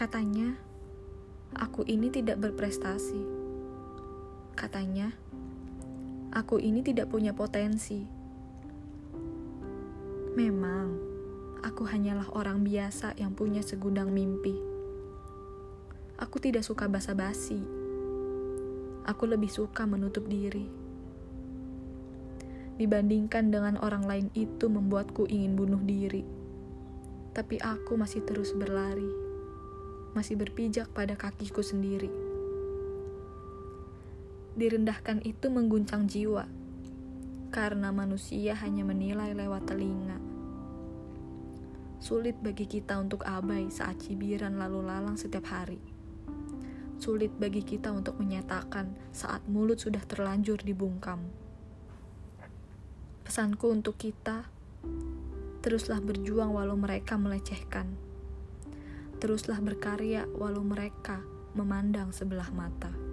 Katanya, aku ini tidak berprestasi. Katanya, aku ini tidak punya potensi. Memang, aku hanyalah orang biasa yang punya segudang mimpi. Aku tidak suka basa-basi. Aku lebih suka menutup diri. Dibandingkan dengan orang lain itu membuatku ingin bunuh diri. Tapi aku masih terus berlari masih berpijak pada kakiku sendiri. Direndahkan itu mengguncang jiwa, karena manusia hanya menilai lewat telinga. Sulit bagi kita untuk abai saat cibiran lalu lalang setiap hari. Sulit bagi kita untuk menyatakan saat mulut sudah terlanjur dibungkam. Pesanku untuk kita, teruslah berjuang walau mereka melecehkan teruslah berkarya walau mereka memandang sebelah mata.